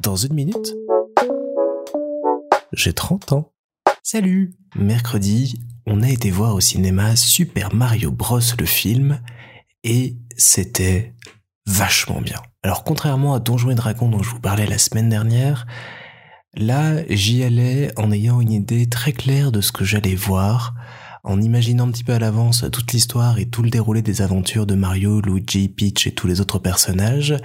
Dans une minute, j'ai 30 ans. Salut Mercredi, on a été voir au cinéma Super Mario Bros le film et c'était vachement bien. Alors contrairement à Donjons et Dragons dont je vous parlais la semaine dernière, là j'y allais en ayant une idée très claire de ce que j'allais voir, en imaginant un petit peu à l'avance toute l'histoire et tout le déroulé des aventures de Mario, Luigi, Peach et tous les autres personnages,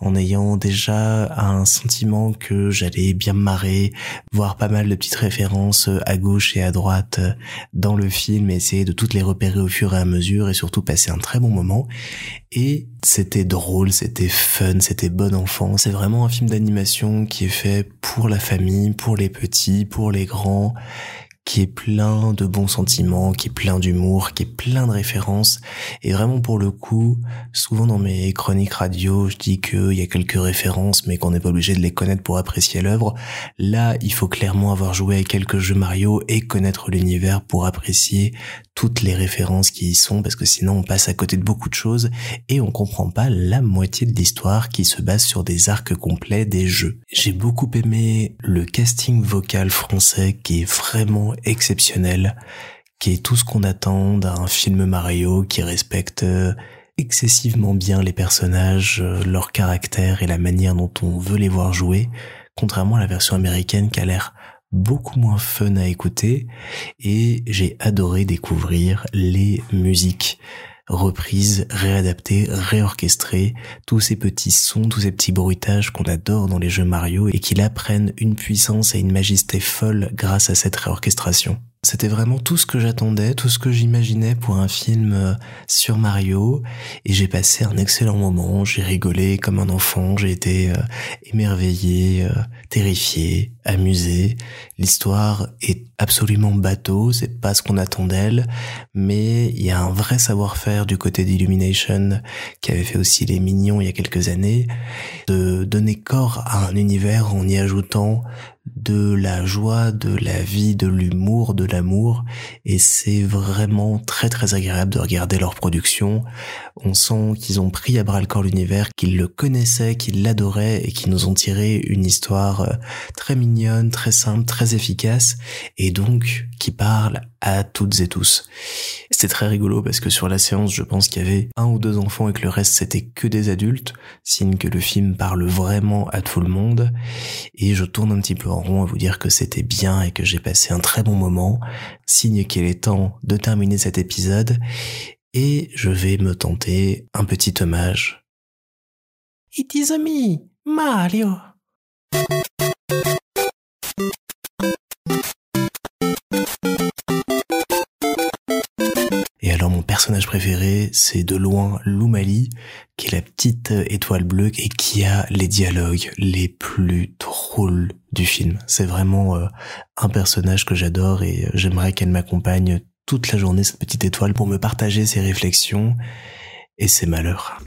en ayant déjà un sentiment que j'allais bien me marrer, voir pas mal de petites références à gauche et à droite dans le film, essayer de toutes les repérer au fur et à mesure et surtout passer un très bon moment. Et c'était drôle, c'était fun, c'était bon enfant. C'est vraiment un film d'animation qui est fait pour la famille, pour les petits, pour les grands qui est plein de bons sentiments, qui est plein d'humour, qui est plein de références. Et vraiment pour le coup, souvent dans mes chroniques radio, je dis qu'il y a quelques références, mais qu'on n'est pas obligé de les connaître pour apprécier l'œuvre. Là, il faut clairement avoir joué à quelques jeux Mario et connaître l'univers pour apprécier toutes les références qui y sont, parce que sinon on passe à côté de beaucoup de choses et on comprend pas la moitié de l'histoire qui se base sur des arcs complets des jeux. J'ai beaucoup aimé le casting vocal français qui est vraiment exceptionnel, qui est tout ce qu'on attend d'un film Mario qui respecte euh, excessivement bien les personnages, euh, leur caractère et la manière dont on veut les voir jouer, contrairement à la version américaine qui a l'air beaucoup moins fun à écouter et j'ai adoré découvrir les musiques reprises, réadaptées, réorchestrées, tous ces petits sons, tous ces petits bruitages qu'on adore dans les jeux Mario et qui là prennent une puissance et une majesté folle grâce à cette réorchestration. C'était vraiment tout ce que j'attendais, tout ce que j'imaginais pour un film euh, sur Mario, et j'ai passé un excellent moment, j'ai rigolé comme un enfant, j'ai été euh, émerveillé, euh, terrifié, amusé. L'histoire est absolument bateau, c'est pas ce qu'on attend d'elle, mais il y a un vrai savoir-faire du côté d'Illumination qui avait fait aussi les Mignons il y a quelques années, de donner corps à un univers en y ajoutant de la joie, de la vie, de l'humour, de l'amour, et c'est vraiment très très agréable de regarder leur production. On sent qu'ils ont pris à bras le corps l'univers, qu'ils le connaissaient, qu'ils l'adoraient et qu'ils nous ont tiré une histoire euh, très mignonne, très simple, très efficace, et donc qui parle à toutes et tous. C'était très rigolo parce que sur la séance, je pense qu'il y avait un ou deux enfants et que le reste c'était que des adultes, signe que le film parle vraiment à tout le monde. Et je tourne un petit peu en rond à vous dire que c'était bien et que j'ai passé un très bon moment, signe qu'il est temps de terminer cet épisode. Et je vais me tenter un petit hommage. It is me, Mario. Personnage préféré, c'est de loin Lumali, qui est la petite étoile bleue et qui a les dialogues les plus drôles du film. C'est vraiment euh, un personnage que j'adore et j'aimerais qu'elle m'accompagne toute la journée, cette petite étoile, pour me partager ses réflexions et ses malheurs.